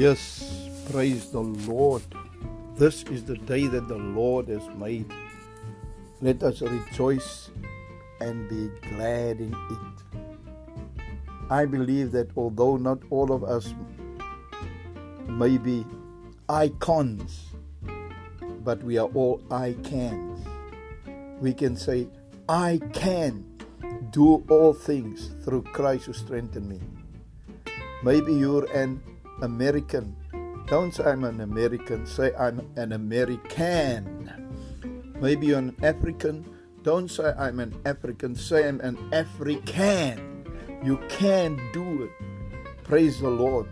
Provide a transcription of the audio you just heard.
Yes, praise the Lord. This is the day that the Lord has made. Let us rejoice and be glad in it. I believe that although not all of us may be icons, but we are all I cans. We can say, I can do all things through Christ who strengthened me. Maybe you're an American. Don't say I'm an American, say I'm an American. Maybe you're an African. Don't say I'm an African, say I'm an African. You can do it. Praise the Lord.